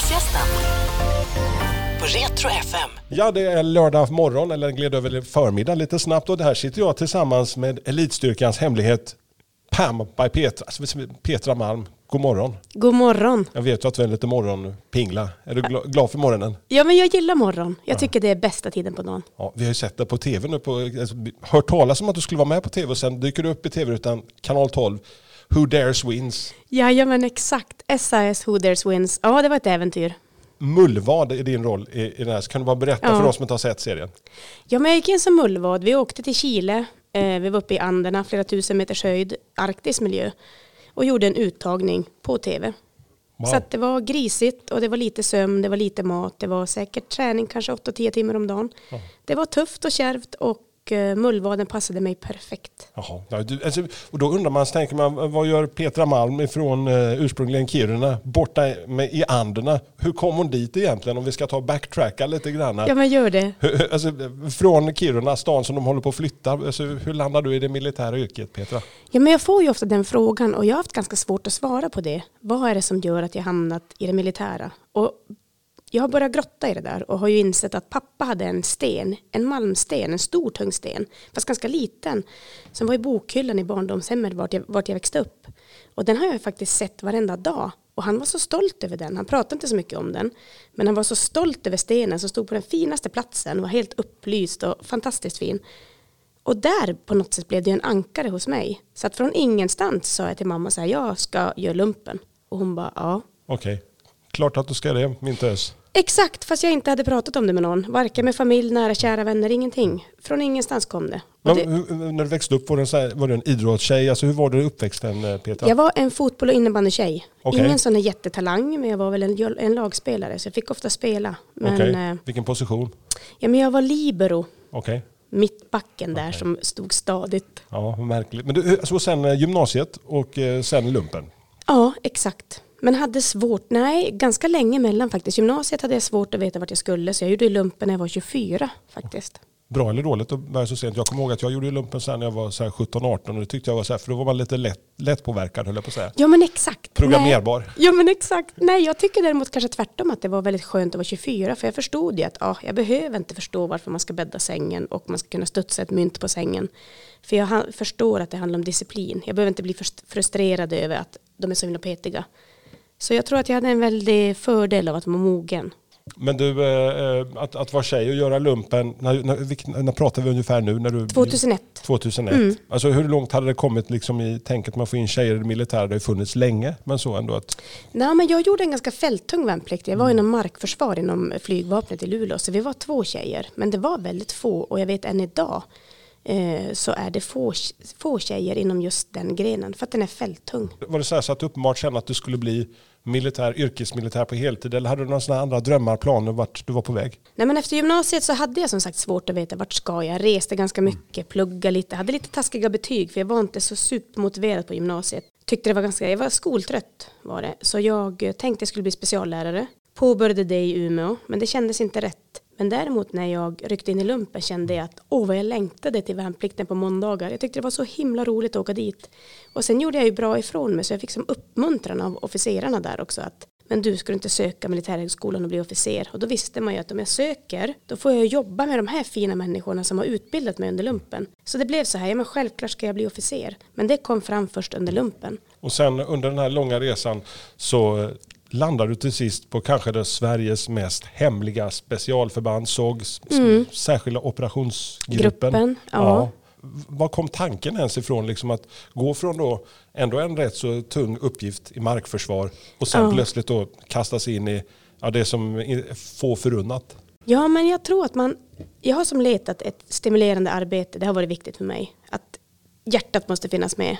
Fredagsgästen på Retro FM. Ja, det är lördag morgon eller gled över förmiddag lite snabbt och där sitter jag tillsammans med Elitstyrkans hemlighet Pam by Petra, Petra Malm. God morgon. God morgon. Jag vet att du är lite morgonpingla. Är du gla- glad för morgonen? Ja, men jag gillar morgon. Jag tycker det är bästa tiden på dagen. Ja, vi har ju sett det på tv nu. På, alltså, hört talas om att du skulle vara med på tv och sen dyker du upp i tv-rutan kanal 12. Who dares wins. Ja, men exakt. SAS Who Dares Wins. Ja, det var ett äventyr. Mullvad är din roll i, i den här. Så kan du bara berätta Ja. för oss som inte har sett serien? Ja, men jag gick in som mullvad. Vi åkte till Chile. Eh, vi var uppe i Anderna, flera tusen meters höjd, arktisk miljö. Och gjorde en uttagning på tv. Wow. Så det var grisigt och det var lite sömn, det var lite mat, det var säkert träning kanske 8-10 timmar om dagen. Det var tufft och kärvt och eh, mullvaden passade mig perfekt. Jaha. Ja, du, alltså, och då undrar man, så tänker man, vad gör Petra Malm från uh, ursprungligen Kiruna borta med, i Anderna? Hur kom hon dit egentligen om vi ska ta backtracka lite grann? Ja, men gör det. Hur- Alltså, från Kiruna, stan som de håller på att flytta, alltså, hur landar du i det militära yrket Petra? Ja, men jag får ju ofta den frågan och jag har haft ganska svårt att svara på det. Vad är det som gör att jag hamnat i det militära? Och jag har börjat grotta i det där och har ju insett att pappa hade en sten, en malmsten, en stor tung sten, fast ganska liten, som var i bokhyllan i barndomshemmet vart jag, vart jag växte upp. Och den har jag faktiskt sett varenda dag. Och han var så stolt över den. Han pratade inte så mycket om den. Men han var så stolt över stenen som stod på den finaste platsen, var helt upplyst och fantastiskt fin. Och där på något sätt blev det en ankare hos mig. Så att från ingenstans sa jag till mamma så här, jag ska göra lumpen. Och hon bara, ja. Okej, klart att du ska det, min tös. Exakt, fast jag inte hade pratat om det med någon. Varken med familj, nära, kära vänner, ingenting. Från ingenstans kom det. Men, det när du växte upp, var du en, så här, var du en idrottstjej? Alltså, hur var du uppväxten eh, Petra? jag var en fotboll och innebandetjej. Okej. Ingen sån här jättetalang, men jag var väl en, en lagspelare, så jag fick ofta spela. Men, Okej, eh, Vilken position? ja, men jag var libero, Okej, mittbacken där som stod stadigt. ja, märkligt. Men du, hur- alltså, sen eh, gymnasiet och eh, sen lumpen? Ja, exakt. Men hade svårt, nej, ganska länge mellan faktiskt. Gymnasiet hade jag svårt att veta vart jag skulle, så jag gjorde lumpen när jag var 24 faktiskt. Bra eller dåligt att börja så sent? Jag kommer ihåg att jag gjorde lumpen sen när jag var så här 17-18 och det tyckte jag var så här, för då var man lite lätt, lätt påverkad höll jag på att säga. Ja, men exakt. Programmerbar. Nej. Ja, men exakt. Nej, jag tycker däremot kanske tvärtom att det var väldigt skönt att vara 24, för jag förstod ju att ja, jag behöver inte förstå varför man ska bädda sängen och man ska kunna studsa ett mynt på sängen. För jag förstår att det handlar om disciplin. Jag behöver inte bli frust- frustrerad över att de är så himla petiga. Så jag tror att jag hade en väldig fördel av att vara mogen. Men du, eh, eh, att, att vara tjej och göra lumpen, när, när, när pratar vi ungefär nu? När du, 2001. 2001. Mm. Alltså hur långt hade det kommit liksom i tänket att få in tjejer i det militära? Det har ju funnits länge, men så ändå att... Nej, men jag gjorde en ganska fälttung värnplikt. Jag var inom markförsvar inom flygvapnet i Luleå, så vi var två tjejer. Men det var väldigt få och jag vet än idag eh, så är det få, få tjejer inom just den grenen för att den är fälttung. Var det så, här så att du uppenbart kände att du skulle bli militär, yrkesmilitär på heltid? Eller hade du några sådana andra drömmar, planer vart du var på väg? Nej, men efter gymnasiet så hade jag som sagt svårt att veta vart ska jag. Reste ganska mycket, plugga lite, hade lite taskiga betyg för jag var inte så supermotiverad på gymnasiet. Tyckte det var ganska, jag var skoltrött var det. Så jag eh, tänkte jag skulle bli speciallärare. Påbörjade det i Umeå, men det kändes inte rätt. Men däremot när jag ryckte in i lumpen kände jag att åh vad jag längtade till värnplikten på måndagar. Jag tyckte det var så himla roligt att åka dit. Och sen gjorde jag ju bra ifrån mig så jag fick som uppmuntran av officerarna där också att men du ska inte söka militärhögskolan och bli officer. Och då visste man ju att om jag söker, då får jag jobba med de här fina människorna som har utbildat mig under lumpen. Så det blev så här, ja men självklart ska jag bli officer. Men det kom fram först under lumpen. Och sen under den här långa resan så landar du till sist på kanske det Sveriges mest hemliga specialförband, SOG, s- särskilda operationsgruppen. Gruppen, ja. V- Var kom tanken ens ifrån liksom att gå från då ändå en rätt så tung uppgift i markförsvar och sen Ja. plötsligt då kastas in i ja, det som få förunnat? Ja, men jag tror att man, jag har som letat ett stimulerande arbete, det har varit viktigt för mig. Att hjärtat måste finnas med.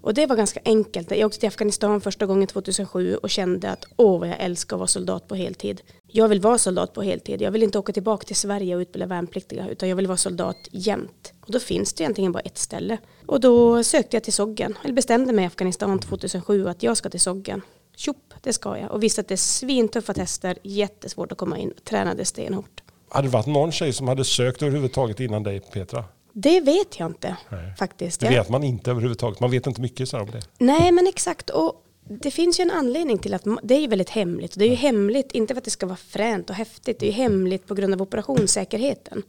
Och det var ganska enkelt. Jag åkte till Afghanistan första gången 2007 och kände att åh vad jag älskar att vara soldat på heltid. Jag vill vara soldat på heltid. Jag vill inte åka tillbaka till Sverige och utbilda värnpliktiga utan jag vill vara soldat jämt. Och då finns det egentligen bara ett ställe. Och då sökte jag till Soggen. Eller bestämde mig i Afghanistan 2007 att jag ska till Soggen. Tjopp, det ska jag. Och visste att det är svintuffa tester, jättesvårt att komma in. Tränade stenhårt. Hade det varit någon tjej som hade sökt överhuvudtaget innan dig Petra? Det vet jag inte Nej. faktiskt. Det vet man inte överhuvudtaget. Man vet inte mycket så om det. Nej men exakt och det finns ju en anledning till att det är ju väldigt hemligt. Det är ju hemligt, inte för att det ska vara fränt och häftigt, det är ju hemligt på grund av operationssäkerheten.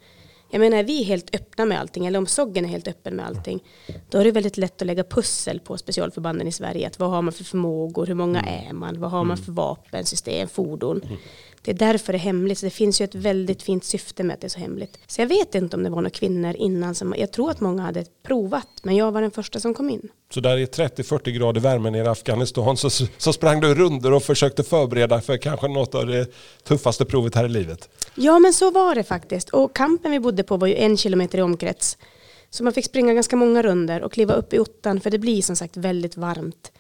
Jag menar, är vi helt öppna med allting, eller om Soggen är helt öppen med allting, då är det väldigt lätt att lägga pussel på specialförbanden i Sverige. Att vad har man för förmågor, hur många är man, vad har man för vapensystem, fordon. Det är därför det är hemligt, så det finns ju ett väldigt fint syfte med att det är så hemligt. Så jag vet inte om det var några kvinnor innan, som, jag tror att många hade provat, men jag var den första som kom in. Så där i 30-40 grader värme nere i Afghanistan så, så sprang du runder och försökte förbereda för kanske något av det tuffaste provet här i livet. Ja, men så var det faktiskt. Och campen vi bodde på var ju en kilometer i omkrets. Så man fick springa ganska många runder och kliva upp i ottan för det blir som sagt väldigt varmt.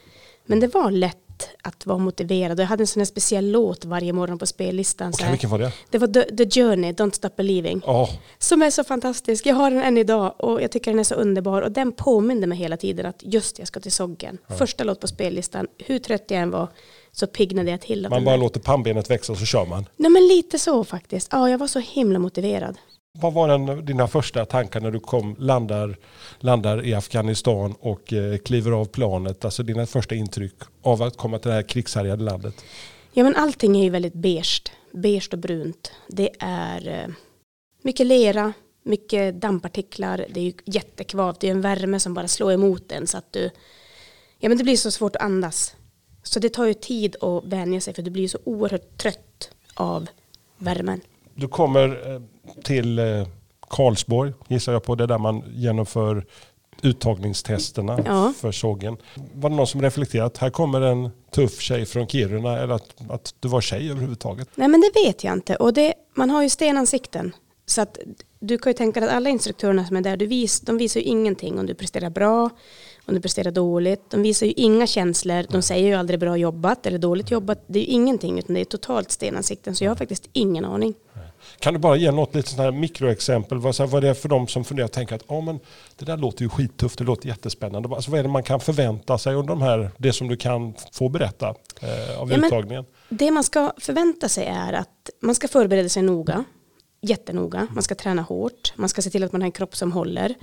Men det var lätt att vara motiverad. Och jag hade en sån här speciell låt varje morgon på spellistan. här. vilken var det? Det var The, The Journey, Don't Stop Believing. Ja, Som är så fantastisk. Jag har den än idag och jag tycker den är så underbar. Och den påminde mig hela tiden att just jag ska till Soggen. Första låt på spellistan. Hur trött jag än var så piggnade jag till. man bara låter pannbenet växa så kör man. Nej men lite så faktiskt. Ja, jag var så himla motiverad. Vad var den, dina första tankar när du kom, landar, landar i Afghanistan och eh, kliver av planet? Alltså dina första intryck av att komma till det här krigshärjade landet? Ja men allting är ju väldigt beige. Beige och brunt. Det är eh, mycket lera, mycket dammpartiklar. Det är ju jättekvavt. Det är en värme som bara slår emot en så att du... Ja men det blir så svårt att andas. Så det tar ju tid att vänja sig för du blir så oerhört trött av värmen. Du kommer eh, till eh, Karlsborg, gissar jag på. Det är där man genomför uttagningstesterna Ja. för sågen. Var det någon som reflekterat? Här kommer en tuff tjej från Kiruna. Eller att, att du var tjej överhuvudtaget. Nej men det vet jag inte. Och det, man har ju stenansikten. Så att du kan ju tänka dig att alla instruktörerna som är där, du vis, de visar ju ingenting om du presterar bra, om du presterar dåligt. De visar ju inga känslor. De säger ju aldrig bra jobbat eller dåligt jobbat. Det är ju ingenting utan det är totalt stenansikten. Så jag har faktiskt ingen aning. Kan du bara ge något litet sånt här mikroexempel? Vad, så här, vad det är för de som funderar och tänker att ah, men det där låter ju skittufft, det låter jättespännande. Alltså, vad är det man kan förvänta sig under de här, det som du kan få berätta eh, av Ja, uttagningen? Det man ska förvänta sig är att man ska förbereda sig noga, jättenoga. Man ska träna hårt, man ska se till att man har en kropp som håller.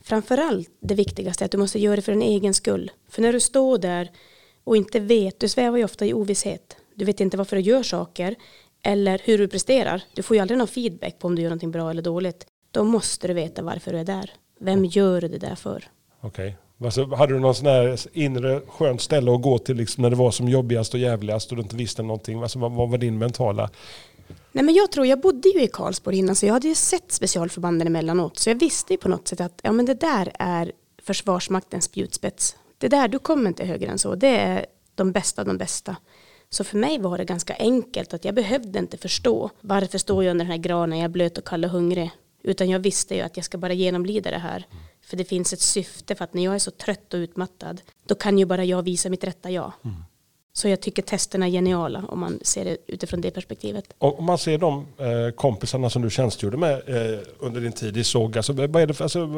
Framförallt det viktigaste är att du måste göra det för din egen skull. För när du står där och inte vet, du svävar ju ofta i ovisshet. Du vet inte varför du gör saker eller hur du presterar. Du får ju aldrig någon feedback på om du gör någonting bra eller dåligt. Då måste du veta varför du är där. Vem gör du det där för? Okej. Alltså, hade du någon sån här inre skönt ställe att gå till liksom, när det var som jobbigast och jävligast och du inte visste någonting? Alltså, vad, vad var din mentala? Nej men jag tror, jag bodde ju i Karlsborg innan så jag hade ju sett specialförbanden emellanåt. Så jag visste ju på något sätt att ja, men det där är Försvarsmaktens spjutspets. Det där, du kommer inte högre än så. Det är de bästa av de bästa. Så för mig var det ganska enkelt att jag behövde inte förstå varför står jag under den här granen, jag är blöt och kall och hungrig. Utan jag visste ju att jag ska bara genomlida det här. För det finns ett syfte för att när jag är så trött och utmattad då kan ju bara jag visa mitt rätta jag. Så jag tycker testerna är geniala om man ser det utifrån det perspektivet. Och om man ser de eh, kompisarna som du tjänstgjorde med eh, under din tid i såg, alltså, vad är det för alltså,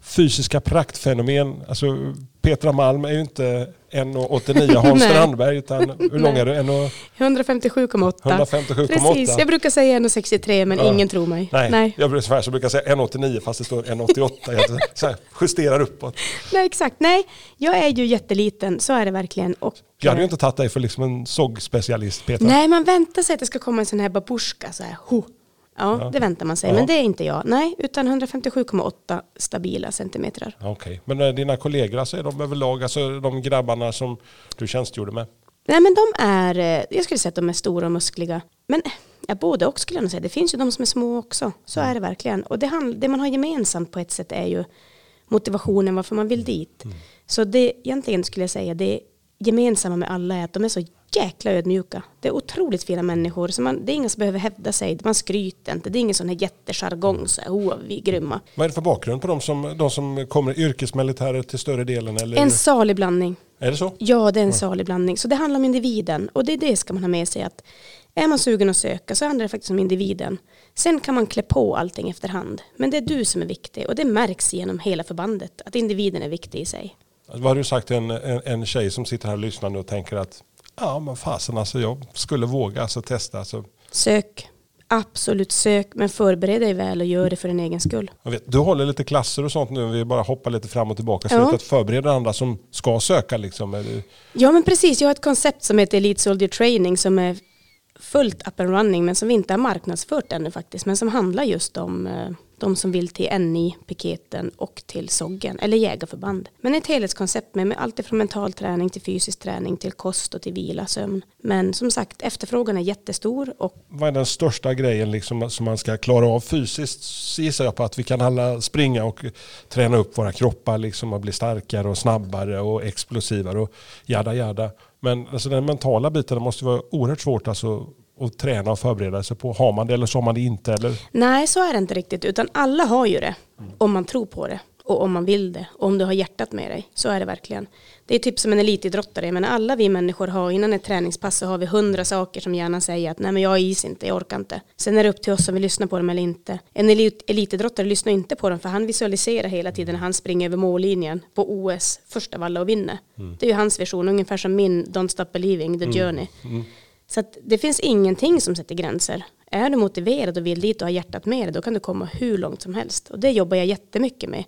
fysiska praktfenomen? Alltså, Petra Malm är ju inte 1,89 Hans. Strandberg, utan hur lång är du? 1,- 157,8. 157,8. Precis, jag brukar säga 1,63 men Ja. ingen tror mig. Nej, Nej. jag brukar, så brukar säga 1,89 fast det står 1,88. Jag justerar uppåt. Nej, exakt. Nej, jag är ju jätteliten, så är det verkligen. Och, Jag hade ju eh, inte tagit dig för liksom en sågspecialist Petra. Nej, man väntar sig att det ska komma en sån här babushka, så här, ho. Ja, Ja. det väntar man sig. Ja. Men det är inte jag. Nej, utan 157,8 stabila centimeter. Okej, men eh, dina kollegor, alltså, är de överlag, alltså de grabbarna som du tjänstgjorde med? Nej, men de är, eh, jag skulle säga att de är stora och muskliga. Men eh, ja, både och skulle jag nog säga. Det finns ju de som är små också. Så är det verkligen. Och det, handl- det man har gemensamt på ett sätt är ju motivationen varför man vill dit. Så det egentligen skulle jag säga det gemensamma med alla är att de är så jäkla ödmjuka. Det är otroligt fina människor. Så man, det är ingen som behöver hävda sig. Man skryter inte. Det är ingen sån här jättejargong. Så här, oh, vi är grymma. Vad är det för bakgrund på de som, de som kommer yrkesmilitärer till större delen? Eller? En salig blandning. Är det så? Ja, det är en salig blandning. Så det handlar om individen. Och det det ska man ha med sig. att Är man sugen att söka så handlar det faktiskt om individen. Sen kan man klä på allting efterhand. Men det är du som är viktig. Och det märks genom hela förbandet. Att individen är viktig i sig. Vad har du sagt till en, en, en tjej som sitter här och lyssnar och tänker att ja men fasen alltså jag skulle våga alltså testa. Alltså, Sök. Absolut sök, men förbered dig väl och gör det för din egen skull. Vet, du håller lite klasser och sånt nu, vi bara hoppar lite fram och tillbaka. Så Ja. att förbereda andra som ska söka liksom. Ja men precis, jag har ett koncept som heter Elite Soldier Training som är fullt up and running men som vi inte har marknadsfört ännu faktiskt. Men som handlar just om eh, de som vill till NI, piketen och till Soggen eller jägarförband. Men ett helhetskoncept med, med allt ifrån mental träning till fysisk träning till kost och till vila, sömn. Men som sagt, efterfrågan är jättestor och Vad är den största grejen liksom som man ska klara av fysiskt? Så gissar jag på att vi kan alla springa och träna upp våra kroppar liksom och bli starkare och snabbare och explosivare och jada jada. Men alltså den mentala biten måste vara oerhört svårt alltså att träna och förbereda sig på. Har man det eller så har man det inte? Eller? Nej, så är det inte riktigt. Utan alla har ju det. Om man tror på det. Och om man vill det. Och om du har hjärtat med dig. Så är det verkligen. Det är typ som en elitidrottare. Men alla vi människor har innan ett träningspass så har vi hundra saker som hjärnan säger att nej men jag is inte, jag orkar inte. Sen är det upp till oss om vi lyssnar på dem eller inte. En elit, elitidrottare lyssnar inte på dem för han visualiserar hela tiden när han springer över mållinjen på OS först av alla och vinner. Det är ju hans vision, ungefär som min Don't Stop Believing, The Journey. Så det finns ingenting som sätter gränser. Är du motiverad och vill dit och har hjärtat med dig, då kan du komma hur långt som helst. Och det jobbar jag jättemycket med.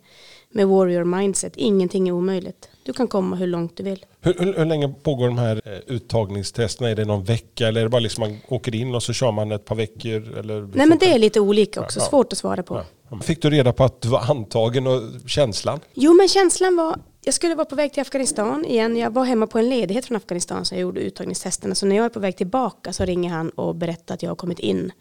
Med warrior mindset. Ingenting är omöjligt. Du kan komma hur långt du vill. Hur, hur, hur länge pågår de här eh, uttagningstesterna? Är det någon vecka eller är det bara liksom man åker in och så kör man ett par veckor? Eller Nej men det är lite olika också. Ja. Svårt att svara på. Ja. Fick du reda på att du var antagen och känslan? Jo men känslan var, jag skulle vara på väg till Afghanistan igen. Jag var hemma på en ledighet från Afghanistan så jag gjorde uttagningstesterna. Så när jag är på väg tillbaka så ringer han och berättar att jag har kommit in.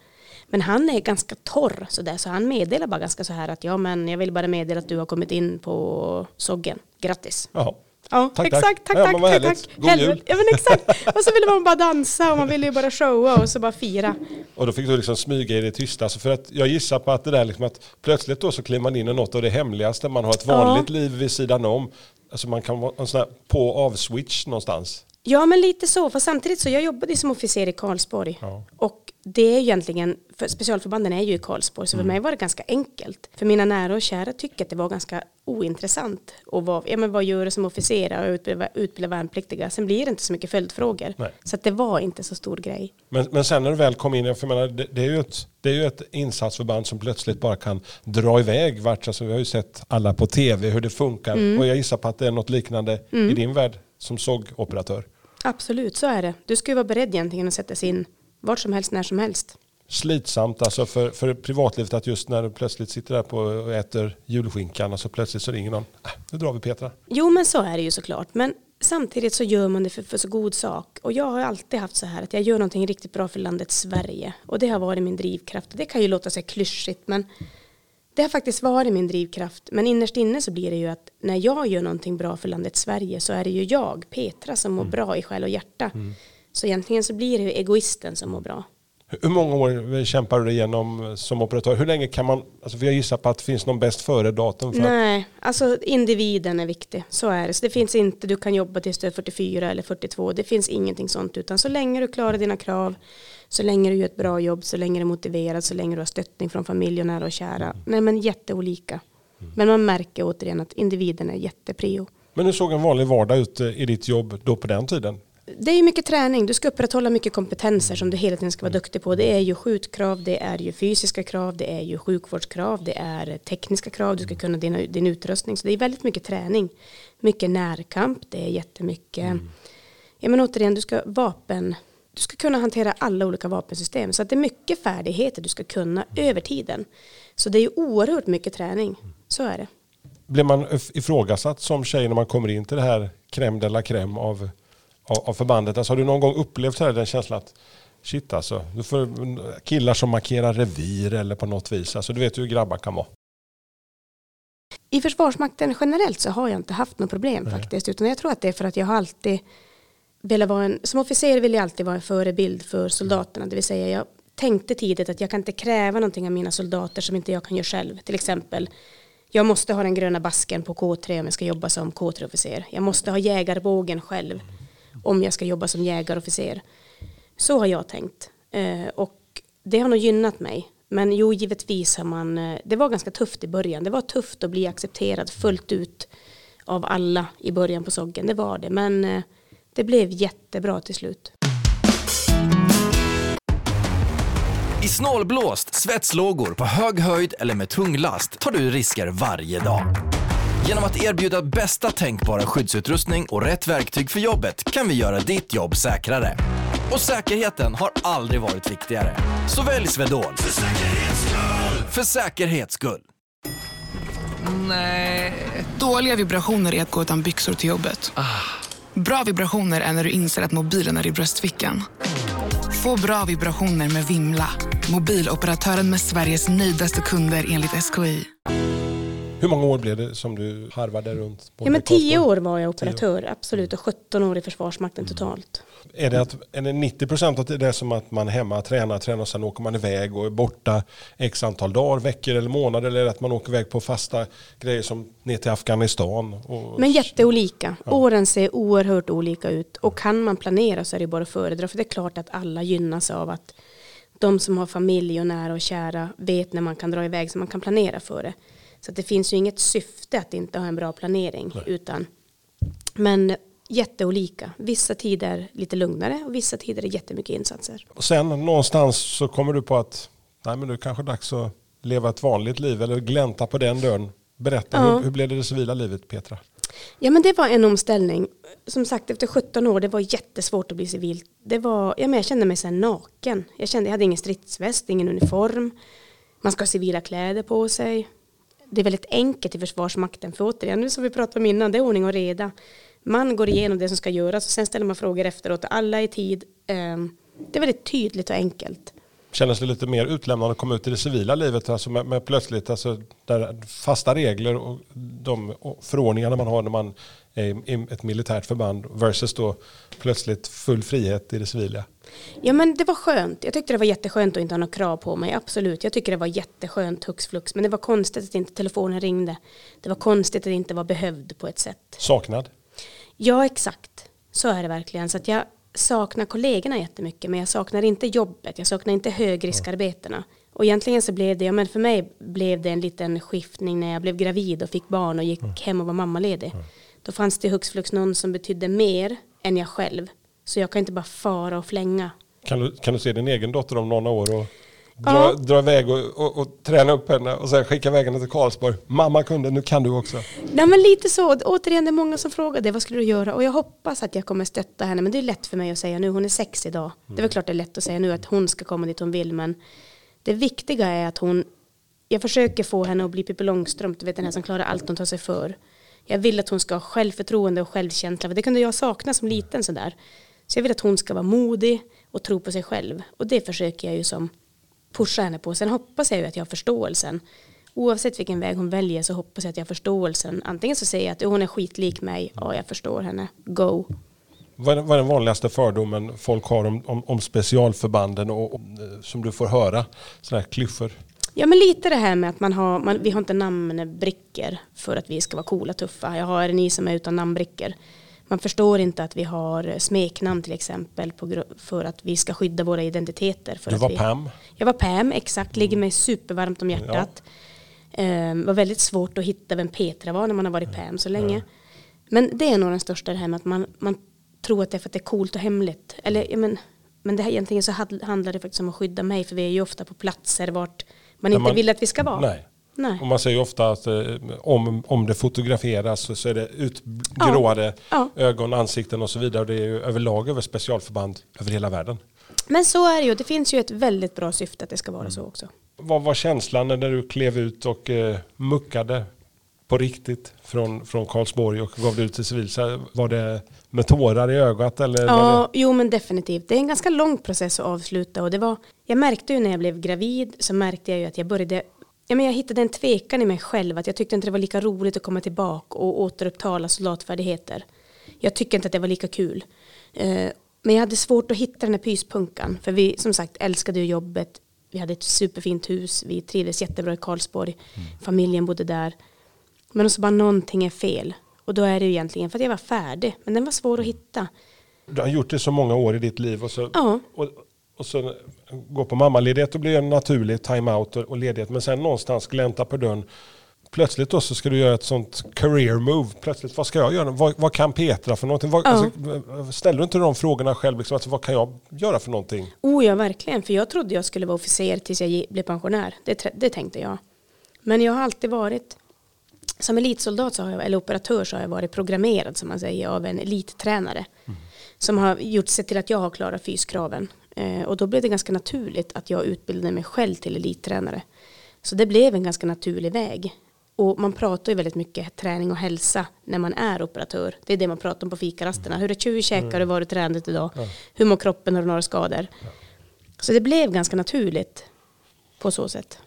Men han är ganska torr så, där, så han meddelar bara ganska så här att ja men jag vill bara meddela att du har kommit in på Soggen. Grattis. Jaha. Ja, Tack, exakt. Tack, Ja, tack, tack, tack. God jul. Ja, men exakt. Och så ville man bara dansa och man ville ju bara showa och så bara fira. Och då fick du liksom smyga i det tysta. Så för att jag gissar på att det där liksom att plötsligt då så kliver man in i något av det hemligaste. Man har ett Ja. vanligt liv vid sidan om. Alltså man kan vara en sån här på och av switch någonstans. Ja, men lite så. För samtidigt så jag jobbade som officer i Karlsborg. Ja. Och det är ju egentligen, för specialförbanden är ju i Karlsborg, så för mig var det ganska enkelt. För mina nära och kära tycker att det var ganska ointressant. Och vad, ja, men vad gör du som officer och utbilda, utbilda värnpliktiga? Sen blir det inte så mycket följdfrågor. Nej. Så det var inte så stor grej. Men, men sen när du väl kom in, för menar, det, det, är ju ett, det är ju ett insatsförband som plötsligt bara kan dra iväg vart. Alltså, vi har ju sett alla på tv hur det funkar. Mm. Och jag gissar på att det är något liknande i din värld som sågoperatör. Absolut, så är det. Du ska ju vara beredd egentligen att sätta sig in vart som helst, när som helst. Slitsamt alltså för, för privatlivet att just när du plötsligt sitter där på och äter julskinkan och så plötsligt så ringer någon. Äh, nu drar vi Petra. Jo, men så är det ju såklart. Men samtidigt så gör man det för, för så god sak. Och jag har alltid haft så här att jag gör någonting riktigt bra för landet Sverige. Och det har varit min drivkraft. Det kan ju låta sig klyschigt, men det har faktiskt varit min drivkraft. Men innerst inne så blir det ju att när jag gör någonting bra för landet Sverige så är det ju jag, Petra, som mår bra i själ och hjärta. Så egentligen så blir det ju egoisten som mår bra. Hur många år kämpar du igenom som operatör? Hur länge kan man, alltså för jag gissar på att det finns någon bäst före datum. För Nej, alltså individen är viktig. Så är det. Så det finns inte, du kan jobba tills du är 44 eller 42. Det finns ingenting sånt. Utan så länge du klarar dina krav, så länge du gör ett bra jobb, så länge du är motiverad, så länge du har stöttning från familj och nära och kära. Nej men jätteolika. Men man märker återigen att individen är jätteprio. men hur såg en vanlig vardag ut eh, i ditt jobb då på den tiden? Det är ju mycket träning. Du ska upprätthålla mycket kompetenser som du hela tiden ska vara duktig på. Det är ju skjutkrav, det är ju fysiska krav, det är ju sjukvårdskrav, det är tekniska krav. Du ska kunna din, din utrustning. Så det är väldigt mycket träning. Mycket närkamp, det är jättemycket. Ja men återigen, du ska vapen. Du ska kunna hantera alla olika vapensystem. Så att det är mycket färdigheter du ska kunna över tiden. Så det är ju oerhört mycket träning. Så är det. Blir man if- ifrågasatt som tjej när man kommer in till det här crème de la crème av, av, av förbandet? Alltså, har du någon gång upplevt så här, den känslan att shit alltså, du får killar som markerar revir eller på något vis. Alltså, du vet hur grabbar kan vara. I Försvarsmakten generellt så har jag inte haft något problem Nej. faktiskt. Utan jag tror att det är för att jag har alltid velat vara en, som officer vill jag alltid vara en förebild för soldaterna. Det vill säga jag tänkte tidigt att jag kan inte kräva någonting av mina soldater som inte jag kan göra själv. Till exempel, jag måste ha den gröna basken på K3 om jag ska jobba som K3-officer. Jag måste ha jägarbågen själv om jag ska jobba som jägarofficer. Så har jag tänkt. Eh, och det har nog gynnat mig. Men jo, givetvis har man, eh, det var ganska tufft i början. Det var tufft att bli accepterad fullt ut av alla i början på Soggen. Det var det. Men eh, det blev jättebra till slut. I snålblåst, svetslågor, på hög höjd eller med tung last tar du risker varje dag. Genom att erbjuda bästa tänkbara skyddsutrustning och rätt verktyg för jobbet kan vi göra ditt jobb säkrare. Och säkerheten har aldrig varit viktigare. Så välj Swedol. För säkerhets skull! För säkerhets skull. Nej. Dåliga vibrationer är att gå utan byxor till jobbet. Bra vibrationer är när du inser att mobilen är i bröstfickan. Få bra vibrationer med Vimla. Mobiloperatören med Sveriges nöjdaste kunder enligt SKI. Hur många år blev det som du harvade runt? på Ja men tio år var jag operatör, absolut. Och 17 år i Försvarsmakten totalt. Är det, att, är det 90 procent att det är som att man hemma, tränar, tränar och sen åker man iväg och är borta x antal dagar, veckor eller månader? Eller är det att man åker iväg på fasta grejer som ner till Afghanistan? Och, Men jätteolika. Åren ser oerhört olika ut. Och kan man planera så är det bara att föredra. För det är klart att alla gynnas av att de som har familj och nära och kära vet när man kan dra iväg så man kan planera för det. Så det finns ju inget syfte att inte ha en bra planering. Utan, men jätteolika. Vissa tider lite lugnare och vissa tider är jättemycket insatser. och sen någonstans så kommer du på att nej, men är kanske dags att leva ett vanligt liv eller glänta på den dörren. Berätta, Ja. hur, hur blev det det civila livet Petra? Ja men det var en omställning. Som sagt efter 17 år det var jättesvårt att bli civil. Det var, ja, men jag kände mig så naken. Jag kände jag hade ingen stridsväst, ingen uniform. Man ska ha civila kläder på sig. Det är väldigt enkelt i Försvarsmakten. För återigen, nu som vi pratade om innan, det är ordning och reda. Man går igenom det som ska göras och sen ställer man frågor efteråt. Alla i tid. Ehm, det är väldigt tydligt och enkelt. Kändes det lite mer utlämnande att komma ut i det civila livet alltså med, med plötsligt alltså, där fasta regler och de förordningarna man har när man ett militärt förband versus då plötsligt full frihet i det civila? Ja men det var skönt. Jag tyckte det var jätteskönt att inte ha några krav på mig. Absolut. Jag tycker det var jätteskönt hux flux. Men det var konstigt att inte telefonen ringde. Det var konstigt att inte var behövd på ett sätt. Saknad? Ja exakt. Så är det verkligen. Så att jag saknar kollegorna jättemycket. Men jag saknar inte jobbet. Jag saknar inte högriskarbetena. Och egentligen så blev det, ja men för mig blev det en liten skiftning när jag blev gravid och fick barn och gick hem och var mammaledig. Då fanns det hux flux någon som betydde mer än jag själv. Så jag kan inte bara fara och flänga. Kan du, kan du se din egen dotter om några år och dra, Ja. dra iväg och, och, och träna upp henne och sen skicka iväg henne till Karlsborg? Mamma kunde, nu kan du också. Nej men lite så. Återigen det är många som frågar det. Vad skulle du göra? Och jag hoppas att jag kommer stötta henne. Men det är lätt för mig att säga nu. Hon är sex idag. Det är väl klart det är lätt att säga nu att hon ska komma dit hon vill. Men det viktiga är att hon... Jag försöker få henne att bli Pippi Långstrump. Du vet den här som klarar allt hon tar sig för. Jag vill att hon ska ha självförtroende och självkänsla. För det kunde jag sakna som liten sådär. Så jag vill att hon ska vara modig och tro på sig själv. Och det försöker jag ju som pusha henne på. Sen hoppas jag ju att jag har förståelsen. Oavsett vilken väg hon väljer så hoppas jag att jag har förståelsen. Antingen så säger jag att hon är skitlik mig. Ja, jag förstår henne. Go. Vad är, vad är den vanligaste fördomen folk har om, om, om specialförbanden och, och eh, som du får höra? Sådana här klyschor. Ja, men lite det här med att man har, man, vi har inte namnbrickor för att vi ska vara coola, tuffa. Jag har ni som är utan namnbrickor. Man förstår inte att vi har smeknamn till exempel på, för att vi ska skydda våra identiteter. För Du var vi, Pam. Jag var Pam, exakt. Ligger mig supervarmt om hjärtat. Ehm, var väldigt svårt att hitta vem Petra var när man har varit Pam så länge. Men det är nog den största det här med att man, man tror att det är för att det är coolt och hemligt. Eller, ja, men, men det här, egentligen så handlar det faktiskt om att skydda mig för vi är ju ofta på platser vart man inte man- vill att vi ska vara. Nej. Nej. Och man säger ofta att eh, om, om det fotograferas så, så är det utgråade Ja. ögon, ansikten och så vidare. Och det är ju överlag över specialförband över hela världen. Men så är det ju. Det finns ju ett väldigt bra syfte att det ska vara Mm. så också. Vad var känslan när du klev ut och eh, muckade på riktigt från, från Karlsborg och gav dig ut till civil? Så Var det med tårar i ögat? Eller Ja, jo men definitivt. Det är en ganska lång process att avsluta och det var, jag märkte ju när jag blev gravid så märkte jag ju att jag började, ja men jag hittade en tvekan i mig själv att jag tyckte inte det var lika roligt att komma tillbaka och återupptala soldatfärdigheter. Jag tycker inte att det var lika kul. Eh, Men jag hade svårt att hitta den här pyspunkan för vi som sagt älskade ju jobbet. Vi hade ett superfint hus, vi trivdes jättebra i Karlsborg, familjen bodde där. Men så bara någonting är fel. Och då är det ju egentligen för att jag var färdig. Men den var svår att hitta. Du har gjort det så många år i ditt liv och så, Ja. och, och så gå på mammaledighet och blir en naturlig time-out och, och ledighet. Men sen någonstans glänta på dörren plötsligt då så ska du göra ett sånt career move. Plötsligt, vad ska jag göra? Vad, vad kan Petra för någonting? Vad, Ja. alltså, ställer du inte de frågorna själv? Liksom, alltså, vad kan jag göra för någonting? Oh ja, verkligen. För jag trodde jag skulle vara officer tills jag blev pensionär. Det, det tänkte jag. Men jag har alltid varit, som elitsoldat så har jag, eller operatör så har jag varit programmerad som man säger av en elittränare. Som har gjort sig till att jag har klarat fyskraven. Eh, och då blev det ganska naturligt att jag utbildade mig själv till elittränare. Så det blev en ganska naturlig väg. Och man pratar ju väldigt mycket träning och hälsa när man är operatör. Det är det man pratar om på fikarasterna. Hur är tjuvkäkar och vad har du tränat idag? Hur mår kroppen? Har du några skador? Så det blev ganska naturligt på så sätt.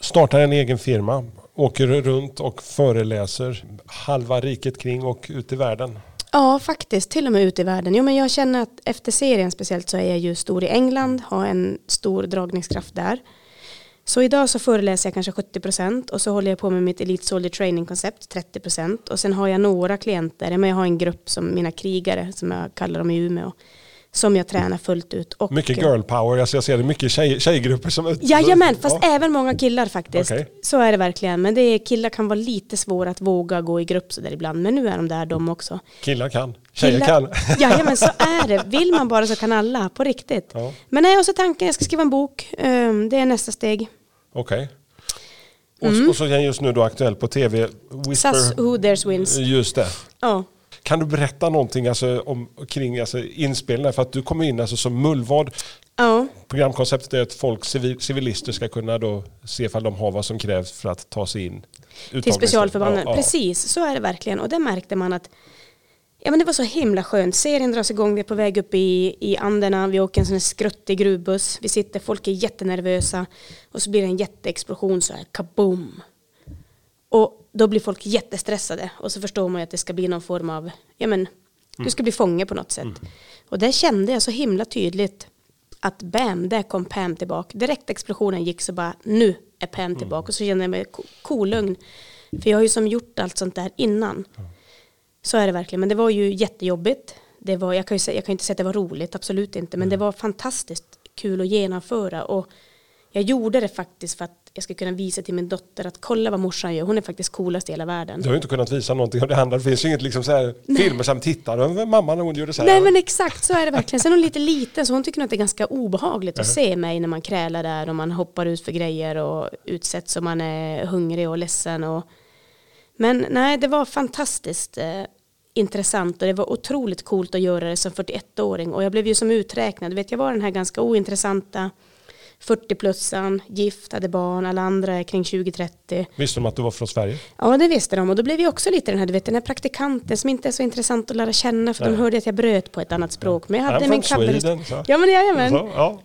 Startar en egen firma, åker runt och föreläser halva riket kring och ut i världen. Ja, faktiskt. Till och med ut i världen. Jo, men jag känner att efter serien speciellt så är jag ju stor i England, har en stor dragningskraft där. Så idag så föreläser jag kanske 70% och så håller jag på med mitt Elite Soldier Training-koncept 30% och sen har jag några klienter, men jag har en grupp som mina krigare som jag kallar dem i Umeå som jag tränar fullt ut. Och, Mycket girl power, alltså jag ser det mycket tjej, tjejgrupper som... ut- Jajamän, fast Ja. även många killar faktiskt. Okej. Så är det verkligen. Men det är, killar kan vara lite svåra att våga gå i grupp så där ibland. Men nu är de där de också. Killar kan, tjejer Killar- kan. Jajamän, så är det. Vill man bara så kan alla, på riktigt. Ja. Men nej, och så tanken, jag ska skriva en bok. Ehm, Det är nästa steg. Okej. Och, och så är den just nu då aktuell på tv. Whisper. SAS Who Dares Wins. Just det. Ja. Kan du berätta någonting alltså, om, kring alltså, inspelningen? För att du kommer in alltså, som mullvad. ja. Programkonceptet är att folk, civil, civilister ska kunna då se ifall de har vad som krävs för att ta sig in. Till specialförbanden. Ja, ja. Precis, så är det verkligen. Och det märkte man att ja, men det var så himla skönt. Serien dras igång, vi är på väg upp i, i Anderna, vi åker en sån här skruttig gruvbuss. Vi sitter, folk är jättenervösa. Och så blir det en jätteexplosion så här, kaboom. Och då blir folk jättestressade. Och så förstår man ju att det ska bli någon form av, ja men, du ska bli fånge på något sätt. Och där kände jag så himla tydligt att bam, där kom Pam tillbaka. Direkt explosionen gick så bara, nu är Pam tillbaka. Och så kände jag mig ko- kolugn. För jag har ju som gjort allt sånt där innan. Så är det verkligen. Men det var ju jättejobbigt. Det var, jag, kan ju, jag kan inte säga att det var roligt, absolut inte. Men det var fantastiskt kul att genomföra. Och jag gjorde det faktiskt för att jag ska kunna visa till min dotter att kolla vad morsan gör. Hon är faktiskt coolast i hela världen. Du har ju inte kunnat visa någonting av det andra. Det finns ju inget liksom så här filmer som tittar. Mamma när hon gjorde så här. Nej men exakt så är det verkligen. Sen är hon lite liten så hon tycker nog att det är ganska obehagligt att se mig när man krälar där och man hoppar ut för grejer och utsätts och man är hungrig och ledsen. Och... Men nej, det var fantastiskt eh, intressant och det var otroligt coolt att göra det som 41-åring och jag blev ju som uträknad. Vet, jag var den här ganska ointressanta 40-plussan, gift, hade barn, alla andra är kring 20-30. Visste de att du var från Sverige? Ja, det visste de. Och då blev jag också lite den här, du vet, den här praktikanten som inte är så intressant att lära känna för de Nej. hörde att jag bröt på ett annat språk. Men jag hade I'm min cover... Så. Ja, men jajamän. Så, ja.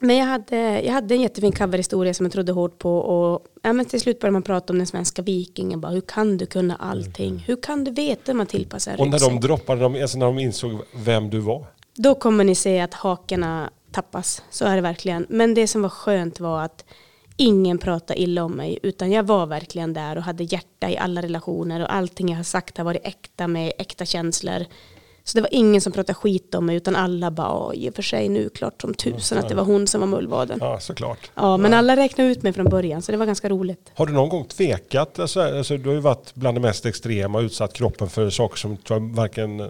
Men jag hade, jag hade en jättefin coverhistoria som jag trodde hårt på och ja, men till slut började man prata om den svenska vikingen. Bara, hur kan du kunna allting? Hur kan du veta hur man tillpassar en Och när de ryggsäck? droppade, de, alltså när de insåg vem du var. Då kommer ni se att hakorna tappas. Så är det verkligen. Men det som var skönt var att ingen pratade illa om mig. Utan jag var verkligen där och hade hjärta i alla relationer. Och allting jag har sagt har varit äkta med äkta känslor. Så det var ingen som pratade skit om mig. Utan alla bara, "Ja, i och för sig nu klart som tusan att det var hon som var mullvaden. Ja, såklart. Ja, men alla räknade ut mig från början. Så det var ganska roligt. Har du någon gång tvekat? Alltså, alltså, du har ju varit bland det mest extrema och utsatt kroppen för saker som jag varken eh,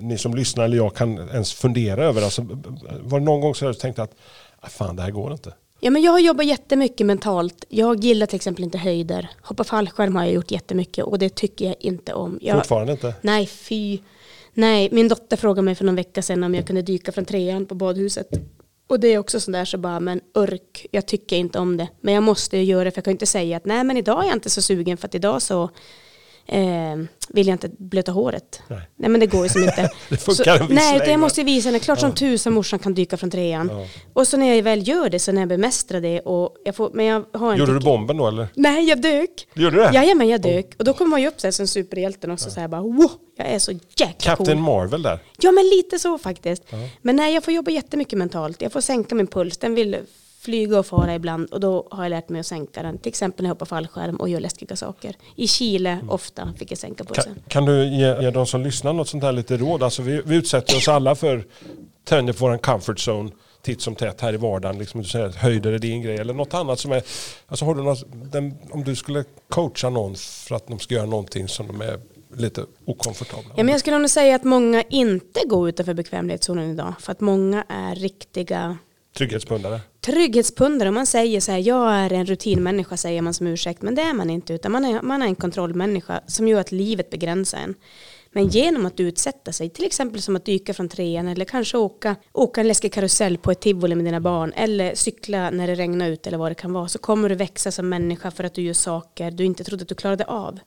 ni som lyssnar eller jag kan ens fundera över. Alltså, var det någon gång så du tänkt att ah, fan det här går inte? Ja, men jag har jobbat jättemycket mentalt. Jag gillar till exempel inte höjder. Hoppa fallskärm har jag gjort jättemycket och det tycker jag inte om. Jag, Fortfarande inte? Nej, fy. Nej, min dotter frågade mig för någon vecka sedan om jag kunde dyka från trean på badhuset. Och det är också sådär så bara, men örk, jag tycker inte om det. Men jag måste ju göra det för jag kan inte säga att nej men idag är jag inte så sugen för att idag så eh, vill jag inte blöta håret. Nej. Nej, men det går ju som inte. Det funkar en viss Nej, utan jag måste visa henne. Klart som tusan morsan kan dyka från trean. Ja. Och så när jag väl gör det, så när jag bemästrar det och jag får, men jag har en Gjorde du bomben då eller? Nej, jag dök. Gjorde du det? Jajamän, jag dök. Och då kommer man ju upp så här som superhjälten och så säger bara wow, jag är så jäkla Captain cool. Marvel där. Ja, men lite så faktiskt. Men nej, jag får jobba jättemycket mentalt. Jag får sänka min puls. Den vill flyga och fara ibland och då har jag lärt mig att sänka den. Till exempel när jag hoppar fallskärm och gör läskiga saker. I Chile ofta fick jag sänka pulsen. Kan, kan du ge, ge de som lyssnar något sånt här lite råd? Alltså vi, vi utsätter oss alla för trender på vår comfort zone. titt som tätt här i vardagen? Liksom, du säger att höjder är din grej eller något annat som är... Alltså har du något, den, om du skulle coacha någon för att de ska göra någonting som de är lite okomfortabla Ja, men jag skulle nog säga att många inte går utanför bekvämlighetszonen idag. För att många är riktiga Trygghetspundare. trygghetspundare. Om man säger så här, jag är en rutinmänniska säger man som ursäkt. Men det är man inte. Utan man är, man är en kontrollmänniska som gör att livet begränsar en. Men genom att utsätta sig, till exempel som att dyka från trean eller kanske åka, åka en läskig karusell på ett tivoli med dina barn eller cykla när det regnar ut eller vad det kan vara så kommer du växa som människa för att du gör saker du inte trodde att du klarade av.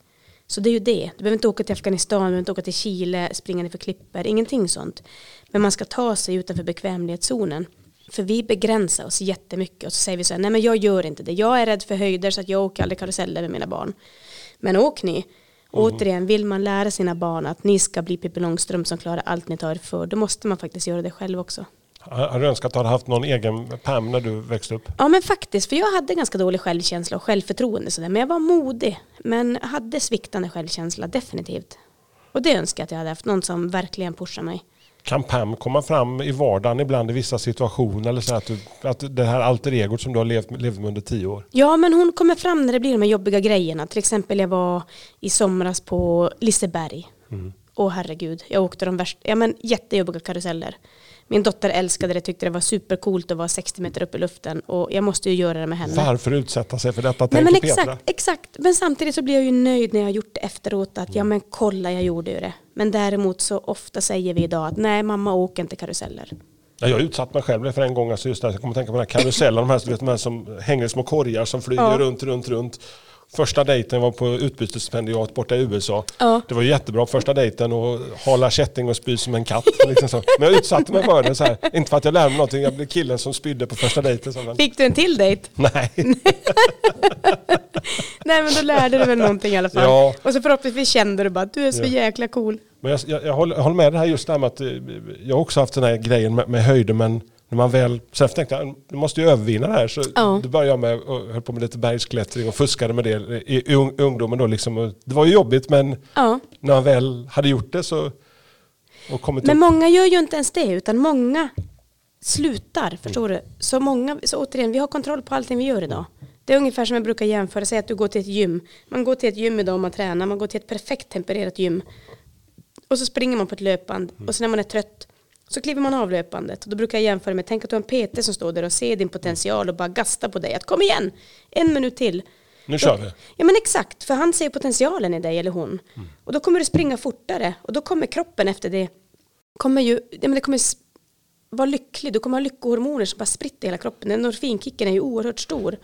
Så det är ju det. Du behöver inte åka till Afghanistan, du behöver inte åka till Chile, springa ner för klippor, ingenting sånt. Men man ska ta sig utanför bekvämlighetszonen. För vi begränsar oss jättemycket och så säger vi så här, nej men jag gör inte det. Jag är rädd för höjder så att jag åker aldrig karuseller med mina barn. Men åk ni. Återigen, vill man lära sina barn att ni ska bli Pippi Långstrump som klarar allt ni tar för, då måste man faktiskt göra det själv också. Har har du önskat att du hade haft någon egen Pam när du växte upp? Ja men faktiskt, för jag hade ganska dålig självkänsla och självförtroende sådär. Men jag var modig. Men hade sviktande självkänsla, definitivt. Och det önskar jag att jag hade haft, någon som verkligen pushar mig. Kan Pam komma fram i vardagen ibland i vissa situationer? Eller så att, du, att det här alter egot som du har levt, levt med under tio år? Ja, men hon kommer fram när det blir de här jobbiga grejerna. Till exempel jag var i somras på Liseberg. Åh herregud, jag åkte de värsta, ja men jättejobbiga karuseller. Min dotter älskade det, tyckte det var supercoolt att vara 60 meter upp i luften. Och jag måste ju göra det med henne. Varför utsätta sig för detta? Nej, men Petra. exakt, exakt. Men samtidigt så blir jag ju nöjd när jag har gjort det efteråt. Att ja men kolla jag gjorde ju det. Men däremot så ofta säger vi idag att nej mamma åker inte karuseller. Ja, jag har utsatt mig själv för en gång. Alltså just där, jag kommer att tänka på den här karusellen, de här, vet, de här som hänger i små korgar som flyger Ja. runt, runt, runt. Första dejten var på utbytesstipendiat borta i USA. Ja. Det var jättebra första dejten och hala kätting och spy som en katt. Liksom. Men jag utsatte mig för det. Så här. Inte för att jag lärde mig någonting, jag blev killen som spydde på första dejten. Så, Fick du en till dejt? nej. Nej men då lärde du väl någonting i alla fall. Ja. Och så förhoppningsvis kände du bara att du är så Ja. jäkla cool. Men jag, jag, jag, håller, jag håller med det här just det här med att eh, jag har också haft den här grejen med, med höjder men när man väl, sen tänkte jag du måste ju övervinna det här så Ja. då började jag med och höll på med lite bergsklättring och fuskade med det i, i ung, ungdomen då liksom. Det var ju jobbigt men Ja. när man väl hade gjort det så och kommit Men upp. många gör ju inte ens det utan många slutar, förstår du? Så många, så återigen, vi har kontroll på allting vi gör idag. Det är ungefär som jag brukar jämföra, säg att du går till ett gym. Man går till ett gym idag och man tränar, man går till ett perfekt tempererat gym. Och så springer man på ett löpband och sen när man är trött så kliver man av löpbandet. Och då brukar jag jämföra med, tänk att du har en PT som står där och ser din potential och bara gastar på dig. Att kom igen, en minut till. Nu kör vi. Ja men exakt, för han ser potentialen i dig eller hon. Och då kommer du springa fortare och då kommer kroppen efter det, kommer ju, ja, men det kommer vara lycklig, du kommer ha lyckohormoner som bara spritter i hela kroppen. Den endorfinkicken är ju oerhört stor.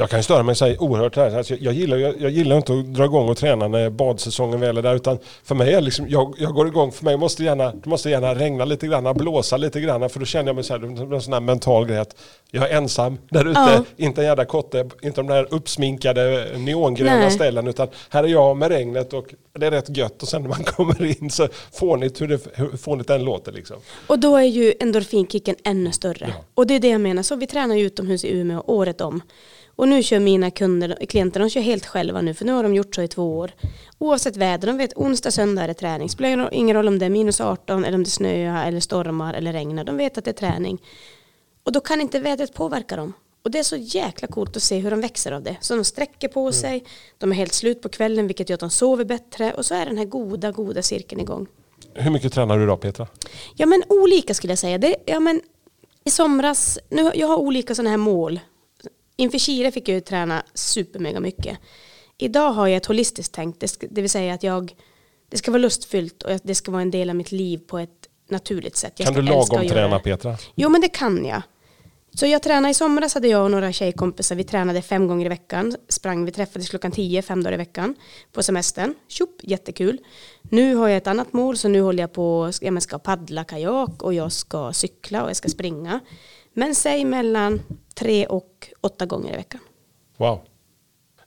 Jag kan störa mig så här oerhört här. Alltså jag, gillar, jag, jag gillar inte att dra igång och träna när badsäsongen väl är där. Utan för mig är liksom, jag, jag går igång, för mig måste gärna, det måste gärna regna lite grann, blåsa lite grann. För då känner jag mig så här, det en sån här mental grej att jag är ensam där ute. Ja. Inte en jävla kotte, inte de där uppsminkade neongröna Nej. ställen. Utan här är jag med regnet och det är rätt gött. Och sen när man kommer in så fånigt hur, det, hur fånigt den låter liksom. Och då är ju endorfinkicken ännu större. Ja. Och det är det jag menar, så vi tränar ju utomhus i Umeå året om. Och nu kör mina kunder, klienter, de kör helt själva nu för nu har de gjort så i två år. Oavsett väder, de vet onsdag, söndag är det träning. Spelar ingen roll om det är minus 18 eller om det snöar eller stormar eller regnar. De vet att det är träning. Och då kan inte vädret påverka dem. Och det är så jäkla coolt att se hur de växer av det. Så de sträcker på sig, de är helt slut på kvällen vilket gör att de sover bättre och så är den här goda, goda cirkeln igång. Hur mycket tränar du då Petra? Ja men olika skulle jag säga. Det, ja, men, I somras, nu, jag har olika sådana här mål. Inför Chile fick jag ju träna supermega mycket. Idag har jag ett holistiskt tänk, det, vill säga att jag, det ska vara lustfyllt och det ska vara en del av mitt liv på ett naturligt sätt. Jag Kan du lagom träna. Petra? Jo men det kan jag. Så jag tränade i somras hade jag och några tjejkompisar, vi tränade fem gånger i veckan, sprang, vi träffades klockan tio, fem dagar i veckan på semestern. Tjopp, jättekul. Nu har jag ett annat mål så nu håller jag på, jag ska paddla kajak och jag ska cykla och jag ska springa. Men säg mellan tre och åtta gånger i veckan. Wow.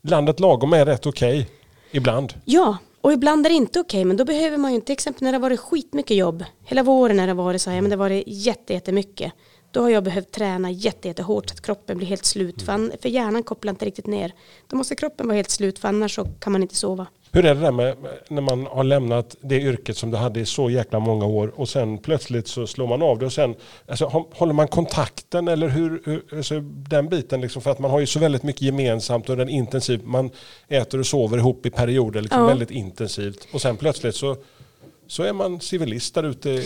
Landet lagom är rätt okej. Ibland. Ja, och ibland är det inte okej, men då behöver man ju inte, till exempel när det har varit skitmycket jobb, hela våren när det har varit så här, men det har varit jätte, jättemycket, då har jag behövt träna jätte, jättehårt så att kroppen blir helt slut, för, an- för hjärnan kopplar inte riktigt ner. Då måste kroppen vara helt slut, för annars så kan man inte sova. Hur är det där med när man har lämnat det yrket som du hade i så jäkla många år och sen plötsligt så slår man av det och sen alltså, hå- håller man kontakten eller hur, hur alltså, den biten liksom för att man har ju så väldigt mycket gemensamt och den intensiv, man äter och sover ihop i perioder liksom Ja. väldigt intensivt och sen plötsligt så, så är man civilist där ute.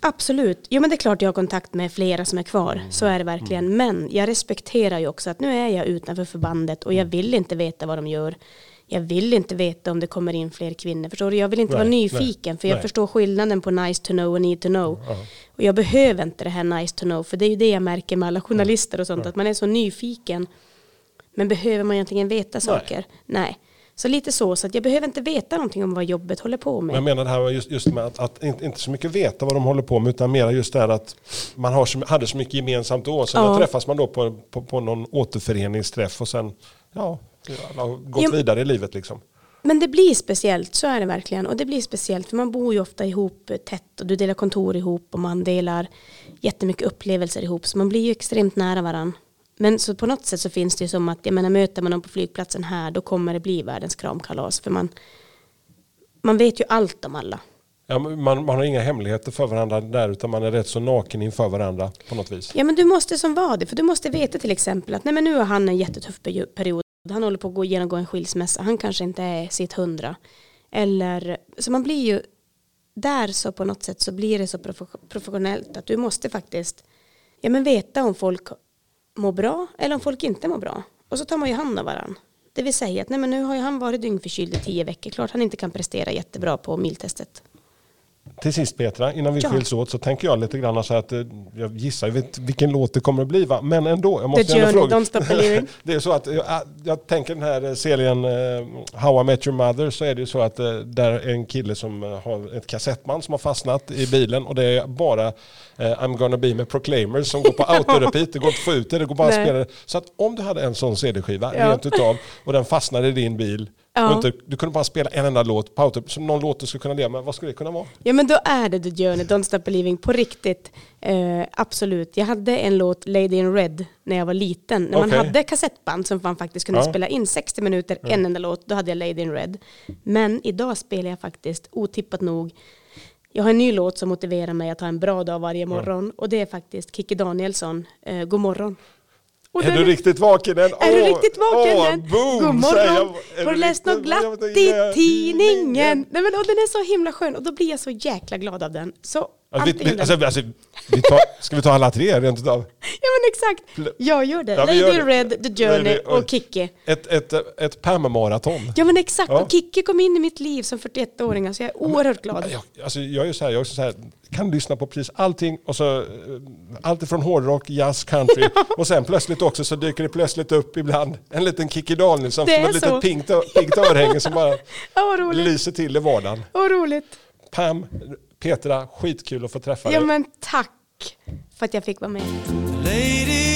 Absolut. Jo men det är klart jag har kontakt med flera som är kvar. Så är det verkligen. Men jag respekterar ju också att nu är jag utanför förbandet och jag vill inte veta vad de gör. Jag vill inte veta om det kommer in fler kvinnor. Förstår du? Jag vill inte Nej, vara nej, nyfiken för jag nej. förstår skillnaden på nice to know och need to know. Och jag behöver inte det här nice to know för det är ju det jag märker med alla journalister och sånt att man är så nyfiken. Men behöver man egentligen veta saker? Nej. Så lite så, så att jag behöver inte veta någonting om vad jobbet håller på med. Jag menar det här just, just med att, att inte, inte så mycket veta vad de håller på med utan mer just det här att man har så, hade så mycket gemensamt då. Sen Ja. då träffas man då på, på, på någon återföreningsträff och sen ja, alla har gått Jo. vidare i livet liksom. Men det blir speciellt, så är det verkligen. Och det blir speciellt för man bor ju ofta ihop tätt och du delar kontor ihop och man delar jättemycket upplevelser ihop. Så man blir ju extremt nära varann. Men så på något sätt så finns det ju som att, jag menar möter man dem på flygplatsen här då kommer det bli världens kramkalas. För man, man vet ju allt om alla. Ja, man, man har inga hemligheter för varandra där utan man är rätt så naken inför varandra på något vis. Ja men du måste som var det, för du måste veta till exempel att nej men nu har han en jättetuff perio- period. Han håller på att genomgå en skilsmässa, han kanske inte är sitt hundra. Eller, så man blir ju, där så på något sätt så blir det så professionellt att du måste faktiskt, ja men veta om folk mår bra eller om folk inte mår bra. Och så tar man ju hand om varandra. Det vill säga att nej men nu har ju han varit dyngförkyld i tio veckor, klart han inte kan prestera jättebra på miltestet. Till sist Petra, innan vi Ja. skiljs åt så tänker jag lite grann så att eh, jag gissar, vet vilken låt det kommer att bli va? Men ändå, jag måste The Journey, fråga. Don't Stop Believing. det är så att jag, jag tänker den här serien eh, How I Met Your Mother så är det ju så att eh, där är en kille som eh, har ett kassettband som har fastnat i bilen och det är bara eh, I'm gonna be med Proclaimers som går på autorepeat, det går inte att få ut det, det går bara att spela det. Så att om du hade en sån CD-skiva Ja. rent utav och den fastnade i din bil Ja. inte, du kunde bara spela en enda låt på auto, som någon låt du skulle kunna leva med, vad skulle det kunna vara? Ja men då är det The Journey, Don't Stop Believing på riktigt. Eh, absolut. Jag hade en låt, Lady in Red, när jag var liten. När man Okej. hade kassettband som man faktiskt kunde Ja. spela in 60 minuter, en enda låt, då hade jag Lady in Red. Men idag spelar jag faktiskt, otippat nog, jag har en ny låt som motiverar mig att ha en bra dag varje morgon. Och det är faktiskt Kikki Danielsson, eh, God morgon. Och Är du riktigt vaken än? är du riktigt vaken åh, än? boom, God morgon! Har du läst något glatt i tidningen? Nej, men, och den är så himla skön och då blir jag så jäkla glad av den. Så Alltså, alltså, alltså, vi tar, ska vi ta alla tre rent utav? Ja men exakt, jag gör det. Ja, Lady gör det. Red, The Journey och Kikki. Ett, ett, ett Pam-maraton. Ja men exakt, Ja. och Kikki kom in i mitt liv som 41-åring, så jag är oerhört glad. Jag, alltså, jag är så här, jag är så här, kan lyssna på precis allting och så eh, allt ifrån hårdrock, jazz, country och sen plötsligt också så dyker det plötsligt upp ibland en liten Kikki Danielsson som ett litet pinkt, pinkt örhänge som bara Ja lyser till i vardagen. vad roligt. Pam, Petra, skitkul att få träffa Ja dig. men tack för att jag fick vara med. Lady